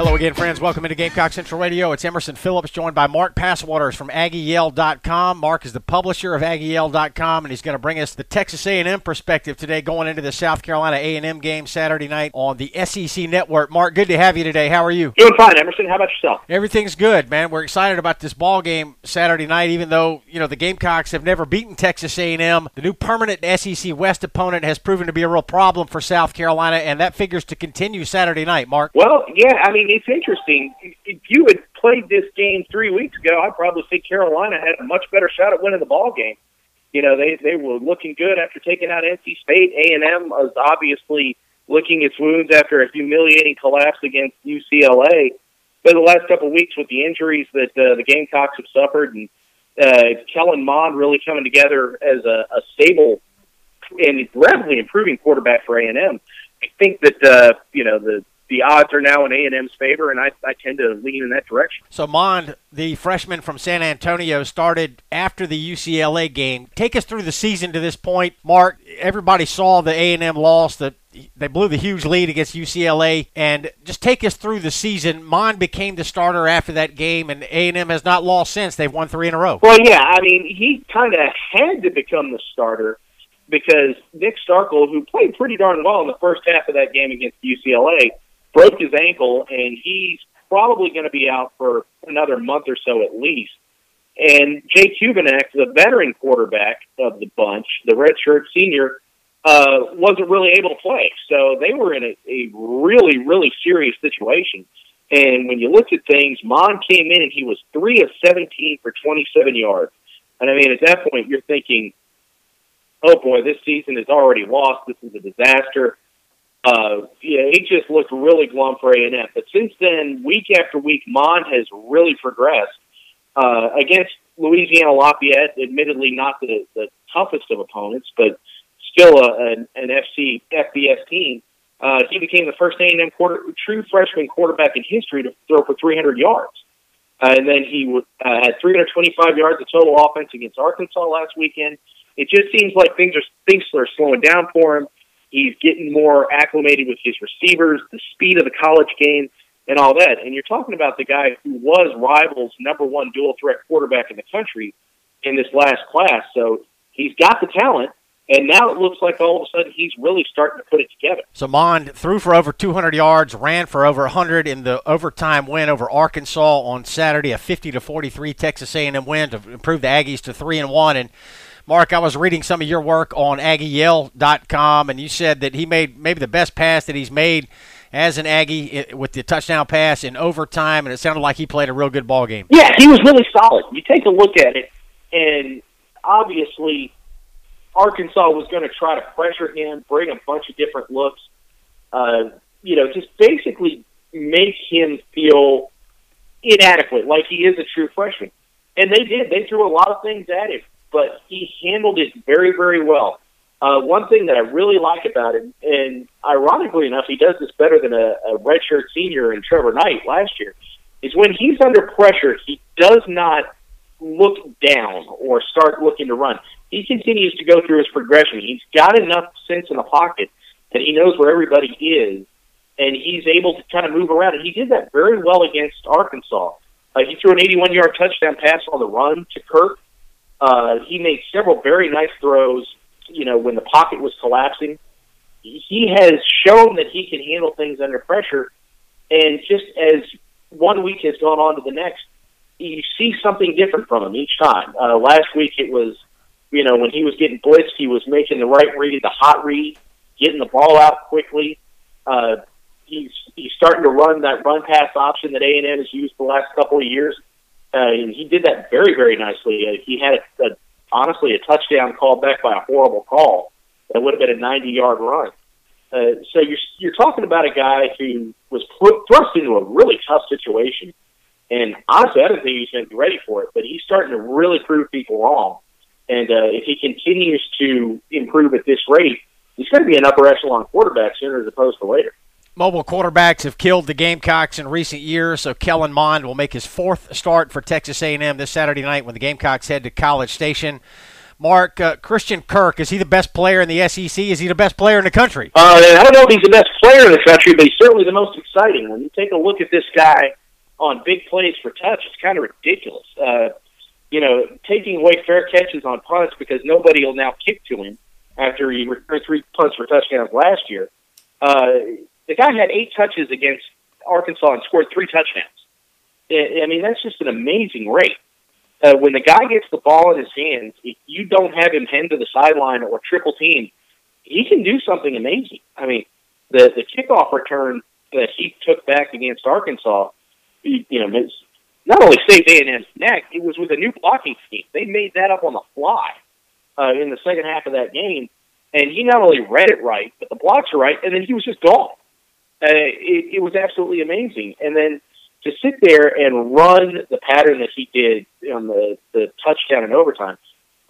Hello again, friends. Welcome into Gamecock Central Radio. It's Emerson Phillips, joined by Mark Passwaters from AggieYell.com. Mark is the publisher of AggieYell.com, and he's going to bring us the Texas A&M perspective today, going into the South Carolina A&M game Saturday night on the SEC Network. Mark, good to have you today. How are you? Doing fine, Emerson. How about yourself? Everything's good, man. We're excited about this ball game Saturday night, even though you know the Gamecocks have never beaten Texas A&M. The new permanent SEC West opponent has proven to be a real problem for South Carolina, and that figures to continue Saturday night. Mark. Well, yeah. I mean it's interesting. If you had played this game three weeks ago, I'd probably say Carolina had a much better shot at winning the ball game. You know, they they were looking good after taking out NC State. A and M was obviously licking its wounds after a humiliating collapse against UCLA. But the last couple of weeks with the injuries that uh, the Gamecocks have suffered, and uh, Kellen Mond really coming together as a, a stable and rapidly improving quarterback for A and M. I think that uh, you know the the odds are now in A and M's favor, and I, I tend to lean in that direction. So Mond, the freshman from San Antonio, started after the UCLA game. Take us through the season to this point, Mark. Everybody saw the A and M loss. That they blew the huge lead against UCLA, and just take us through the season. Mond became the starter after that game, and A and M has not lost since. They've won three in a row. Well, yeah, I mean, he kind of had to become the starter because Nick Starkel, who played pretty darn well in the first half of that game against UCLA broke his ankle, and he's probably going to be out for another month or so at least. And Jake Hubenak, the veteran quarterback of the bunch, the redshirt senior, uh, wasn't really able to play. So they were in a, a really, really serious situation. And when you looked at things, Mond came in and he was three of 17 for 27 yards. And I mean, at that point, you're thinking, oh boy, this season is already lost. This is a disaster uh, yeah, he just looked really glum for A and M. But since then, week after week, Mond has really progressed. Uh, against Louisiana Lafayette, admittedly not the, the toughest of opponents, but still a, an, an FC FBS team. Uh, he became the first A&M quarter, true freshman quarterback in history to throw for 300 yards. Uh, and then he uh, had 325 yards of total offense against Arkansas last weekend. It just seems like things are things are slowing down for him. He's getting more acclimated with his receivers, the speed of the college game, and all that. And you're talking about the guy who was Rivals' number one dual threat quarterback in the country in this last class. So he's got the talent. And now it looks like all of a sudden he's really starting to put it together. So Mond threw for over 200 yards, ran for over 100 in the overtime win over Arkansas on Saturday, a 50 to 43 Texas A&M win to improve the Aggies to three and one. And Mark, I was reading some of your work on AggieYell.com, and you said that he made maybe the best pass that he's made as an Aggie with the touchdown pass in overtime, and it sounded like he played a real good ball game. Yeah, he was really solid. You take a look at it, and obviously Arkansas was going to try to pressure him, bring a bunch of different looks, uh, you know, just basically make him feel inadequate, like he is a true freshman. And they did. They threw a lot of things at him but he handled it very, very well. Uh, one thing that I really like about him, and ironically enough, he does this better than a, a redshirt senior in Trevor Knight last year, is when he's under pressure, he does not look down or start looking to run. He continues to go through his progression. He's got enough sense in the pocket that he knows where everybody is, and he's able to kind of move around. And he did that very well against Arkansas. Uh, he threw an 81-yard touchdown pass on the run to Kirk uh, he made several very nice throws. You know, when the pocket was collapsing, he has shown that he can handle things under pressure. And just as one week has gone on to the next, you see something different from him each time. Uh, last week it was, you know, when he was getting blitzed, he was making the right read, the hot read, getting the ball out quickly. Uh, he's he's starting to run that run pass option that A and M has used the last couple of years. Uh, and he did that very, very nicely. Uh, he had, a, a, honestly, a touchdown called back by a horrible call That would have been a 90 yard run. Uh, so you're you're talking about a guy who was put, thrust into a really tough situation, and honestly, I didn't think he was going to be ready for it. But he's starting to really prove people wrong. And uh, if he continues to improve at this rate, he's going to be an upper echelon quarterback sooner as opposed to later. Mobile quarterbacks have killed the Gamecocks in recent years, so Kellen Mond will make his fourth start for Texas A&M this Saturday night when the Gamecocks head to College Station. Mark, uh, Christian Kirk, is he the best player in the SEC? Is he the best player in the country? Uh, I don't know if he's the best player in the country, but he's certainly the most exciting. When you take a look at this guy on big plays for touch, it's kind of ridiculous. Uh, you know, taking away fair catches on punts because nobody will now kick to him after he returned three punts for touchdowns last year. Uh, the guy had eight touches against Arkansas and scored three touchdowns. I mean, that's just an amazing rate uh, when the guy gets the ball in his hands, if you don't have him head to the sideline or triple team, he can do something amazing. I mean, the the kickoff return that he took back against Arkansas, you, know, not only saved A and M's neck, it was with a new blocking scheme. They made that up on the fly uh, in the second half of that game, and he not only read it right, but the blocks were right, and then he was just gone. Uh, it, it was absolutely amazing. And then to sit there and run the pattern that he did on the, the touchdown in overtime,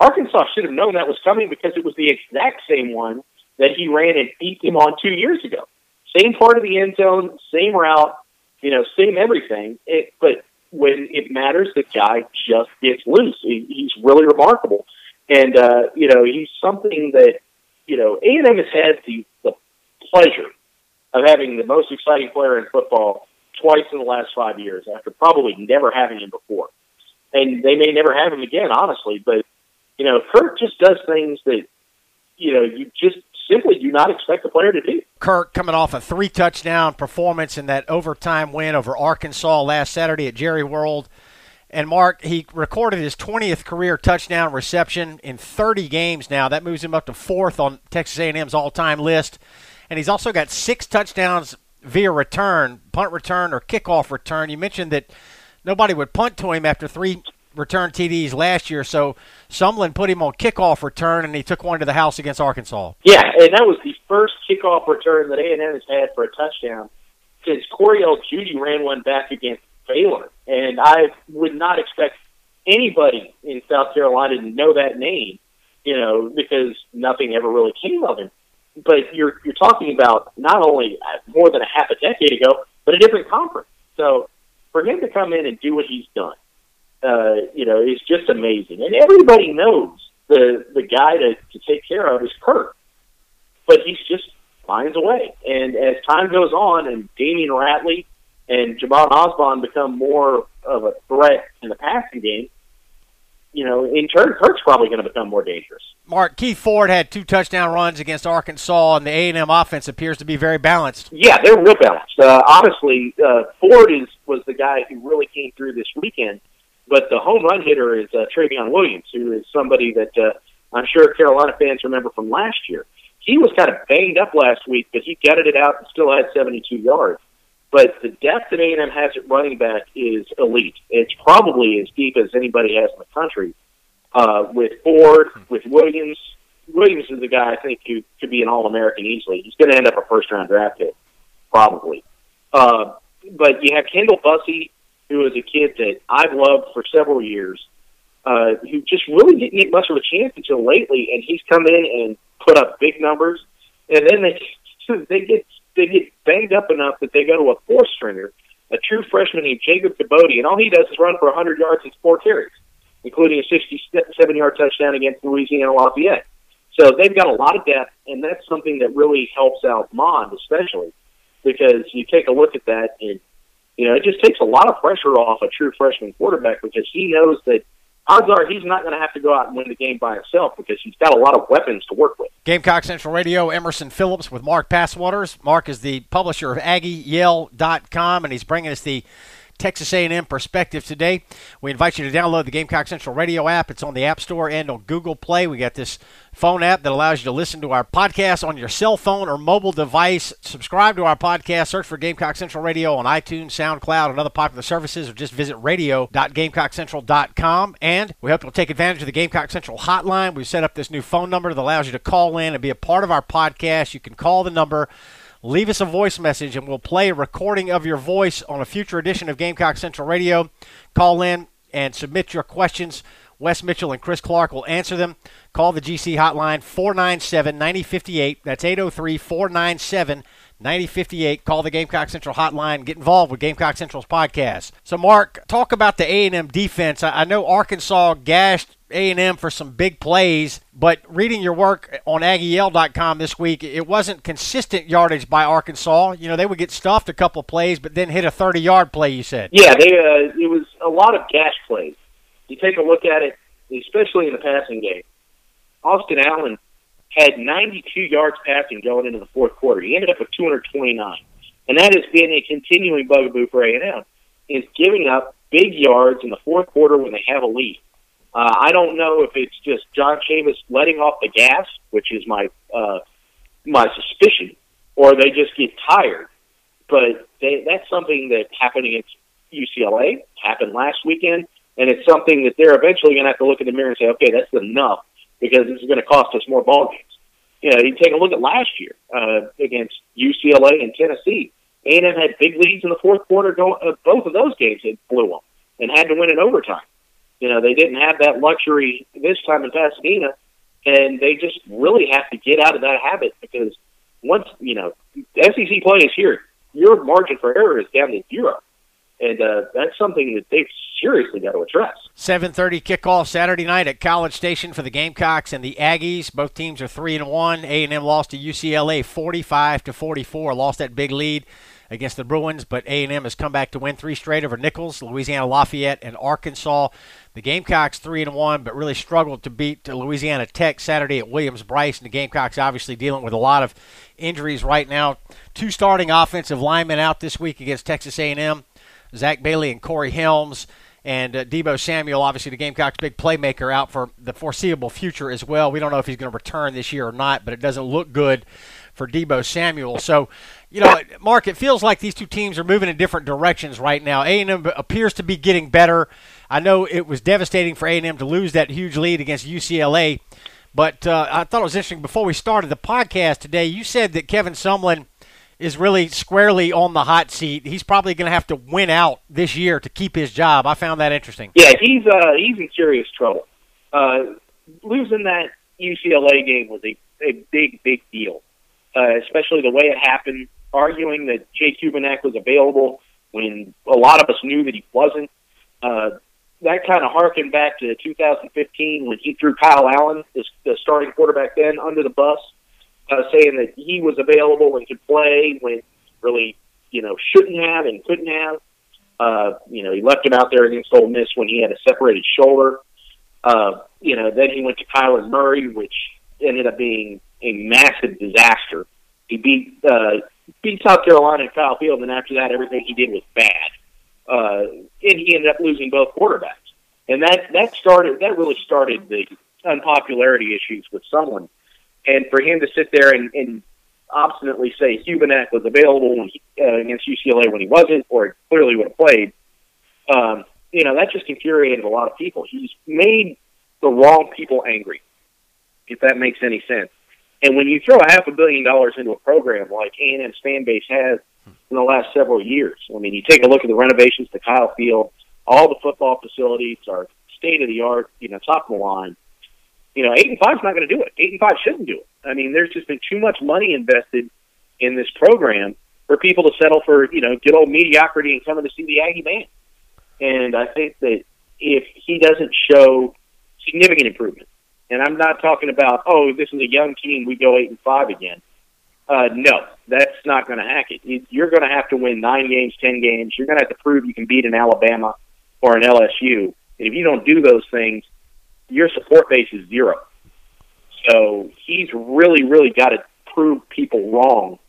Arkansas should have known that was coming because it was the exact same one that he ran and beat him on two years ago. Same part of the end zone, same route, you know, same everything. It, but when it matters, the guy just gets loose. He, he's really remarkable, and uh, you know, he's something that you know A and M has had the, the pleasure of having the most exciting player in football twice in the last five years after probably never having him before. And they may never have him again, honestly. But, you know, Kirk just does things that, you know, you just simply do not expect a player to do. Kirk coming off a three touchdown performance in that overtime win over Arkansas last Saturday at Jerry World. And Mark, he recorded his 20th career touchdown reception in 30 games now. That moves him up to fourth on Texas A&M's all-time list. And he's also got six touchdowns via return, punt return, or kickoff return. You mentioned that nobody would punt to him after three return TDs last year, so Sumlin put him on kickoff return, and he took one to the house against Arkansas. Yeah, and that was the first kickoff return that A&M has had for a touchdown since Corey Coryell Judie ran one back against Baylor, and I would not expect anybody in South Carolina to know that name, you know, because nothing ever really came of him but you're you're talking about not only more than a half a decade ago, but a different conference. So for him to come in and do what he's done, uh, you know, is just amazing. And everybody knows the the guy to, to take care of is Kirk, but he's just finds a way. And as time goes on, and Damion Ratley and Jhamon Ausbon become more of a threat in the passing game, you know, in turn, Kirk's probably going to become more dangerous. Mark Keith Ford had two touchdown runs against Arkansas, and the A and M offense appears to be very balanced. Yeah, they're real balanced. Uh, honestly, uh, Ford is was the guy who really came through this weekend, but the home run hitter is uh, Trayveon Williams, who is somebody that uh, I'm sure Carolina fans remember from last year. He was kind of banged up last week, but he gutted it out and still had 72 yards. But the depth that A&M has at running back is elite. It's probably as deep as anybody has in the country. Uh, with Ford, with Williams, Williams is the guy I think who could be an All-American easily. He's going to end up a first-round draft pick, probably. Uh, but you have Kendall Bussey, who is a kid that I've loved for several years, uh, who just really didn't get much of a chance until lately, and he's come in and put up big numbers. And then they they get they get banged up enough that they go to a four stringer, a true freshman named Jacob Kibodi, and all he does is run for 100 yards and four carries, including a 67 yard touchdown against Louisiana Lafayette. So they've got a lot of depth, and that's something that really helps out Mond, especially because you take a look at that, and you know it just takes a lot of pressure off a true freshman quarterback because he knows that odds are he's not going to have to go out and win the game by himself because he's got a lot of weapons to work with. Gamecock Central Radio, Emerson Phillips with Mark Passwaters. Mark is the publisher of AggieYell.com, and he's bringing us the Texas A&M perspective today. We invite you to download the Gamecock Central Radio app. It's on the App Store and on Google Play. We got this phone app that allows you to listen to our podcast on your cell phone or mobile device. Subscribe to our podcast. Search for Gamecock Central Radio on iTunes, SoundCloud, and other popular services, or just visit radio.gamecockcentral.com. And we hope you'll take advantage of the Gamecock Central hotline. We've set up this new phone number that allows you to call in and be a part of our podcast. You can call the number leave us a voice message and we'll play a recording of your voice on a future edition of Gamecock Central Radio. Call in and submit your questions. Wes Mitchell and Chris Clark will answer them. Call the GC hotline 497 9058. That's 803 497 9058. Call the Gamecock Central hotline. Get involved with Gamecock Central's podcast. So, Mark, talk about the A&M defense. I know Arkansas gashed A&M for some big plays, but reading your work on AggieYell.com this week, it wasn't consistent yardage by Arkansas. You know, they would get stuffed a couple of plays, but then hit a 30-yard play, you said. Yeah, they uh, it was a lot of gash plays. You take a look at it, especially in the passing game. Austin Allen had 92 yards passing going into the fourth quarter. He ended up with 229, and that has been a continuing bugaboo for A&M. Is giving up big yards in the fourth quarter when they have a lead. Uh, I don't know if it's just John Chavis letting off the gas, which is my uh, my suspicion, or they just get tired. But they, that's something that happened against UCLA, happened last weekend, and it's something that they're eventually going to have to look in the mirror and say, okay, that's enough because this is going to cost us more ball games. You know, you take a look at last year uh, against UCLA and Tennessee. A&M had big leads in the fourth quarter. Go, uh, both of those games it blew them and had to win in overtime. You know, they didn't have that luxury this time in Pasadena, and they just really have to get out of that habit because once you know SEC play is here, your margin for error is down to zero and uh, that's something that they've seriously got to address. 7:30 kickoff Saturday night at College Station for the Gamecocks and the Aggies. Both teams are three and one. A&M lost to UCLA 45 to 44. Lost that big lead against the Bruins, but A&M has come back to win three straight over Nicholls, Louisiana Lafayette, and Arkansas. The Gamecocks three and one, but really struggled to beat Louisiana Tech Saturday at Williams-Brice. And the Gamecocks obviously dealing with a lot of injuries right now. Two starting offensive linemen out this week against Texas A&M. Zach Bailey and Corey Helms. And uh, Deebo Samuel, obviously the Gamecocks' big playmaker, out for the foreseeable future as well. We don't know if he's going to return this year or not, but it doesn't look good for Deebo Samuel. So, you know, Mark, it feels like these two teams are moving in different directions right now. A&M appears to be getting better. I know it was devastating for A&M to lose that huge lead against UCLA, but uh, I thought it was interesting. Before we started the podcast today, you said that Kevin Sumlin – is really squarely on the hot seat. He's probably going to have to win out this year to keep his job. I found that interesting. Yeah, he's uh, he's in serious trouble. Uh, losing that UCLA game was a, a big, big deal, uh, especially the way it happened. Arguing that Jay Hubenak was available when a lot of us knew that he wasn't. Uh, that kind of harkened back to 2015 when he threw Kyle Allen, the, the starting quarterback then, under the bus uh, saying that he was available and could play when really, you know, shouldn't have and couldn't have. Uh, you know, he left him out there against Ole Miss when he had a separated shoulder. Uh, you know, then he went to Kyler Murray, which ended up being a massive disaster. He beat uh, beat South Carolina at Kyle Field, and after that, everything he did was bad. Uh, and he ended up losing both quarterbacks, and that that started that really started the unpopularity issues with Sumlin and for him to sit there and, and obstinately say Hubenak was available when he, uh, against UCLA when he wasn't, or clearly would have played, um, you know, that just infuriated a lot of people. He's made the wrong people angry, if that makes any sense. And when you throw a half a billion dollars into a program like A&M's fan base has in the last several years, I mean, you take a look at the renovations to Kyle Field, all the football facilities are state of the art, you know, top of the line you know, eight and five's not going to do it. Eight and five shouldn't do it. I mean, there's just been too much money invested in this program for people to settle for, you know, good old mediocrity and coming to see the Aggie band. And I think that if he doesn't show significant improvement, and I'm not talking about, oh, this is a young team, we go eight and five again. Uh, no, that's not going to hack it. You're going to have to win nine games, ten games. You're going to have to prove you can beat an Alabama or an LSU. And if you don't do those things, your support base is zero. So he's really, really got to prove people wrong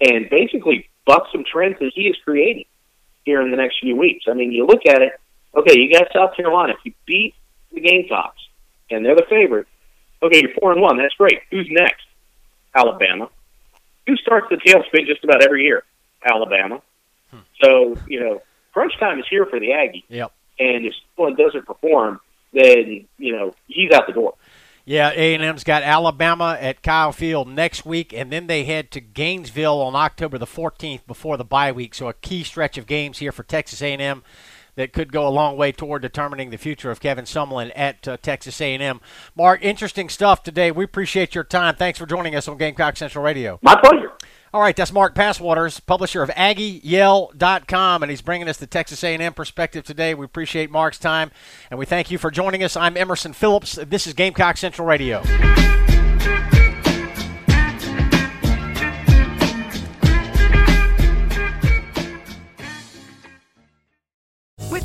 and basically buck some trends that he is creating. here in the next few weeks. I mean, you look at it. Okay, you got South Carolina. If you beat the Gamecocks and they're the favorite, okay, you're four and one. That's great. Who's next? Alabama. Who starts the tailspin just about every year? Alabama. Hmm. So you know, crunch time is here for the Aggie. Yep. And if Sumlin doesn't perform, then you know he's out the door. Yeah, A&M's got Alabama at Kyle Field next week, and then they head to Gainesville on October the 14th before the bye week. So a key stretch of games here for Texas A&M that could go a long way toward determining the future of Kevin Sumlin at uh, Texas A&M. Mark, interesting stuff today. We appreciate your time. Thanks for joining us on Gamecock Central Radio. My pleasure. All right, that's Mark Passwaters, publisher of AggieYell.com, and he's bringing us the Texas A&M perspective today. We appreciate Mark's time, and we thank you for joining us. I'm Emerson Phillips. This is Gamecock Central Radio.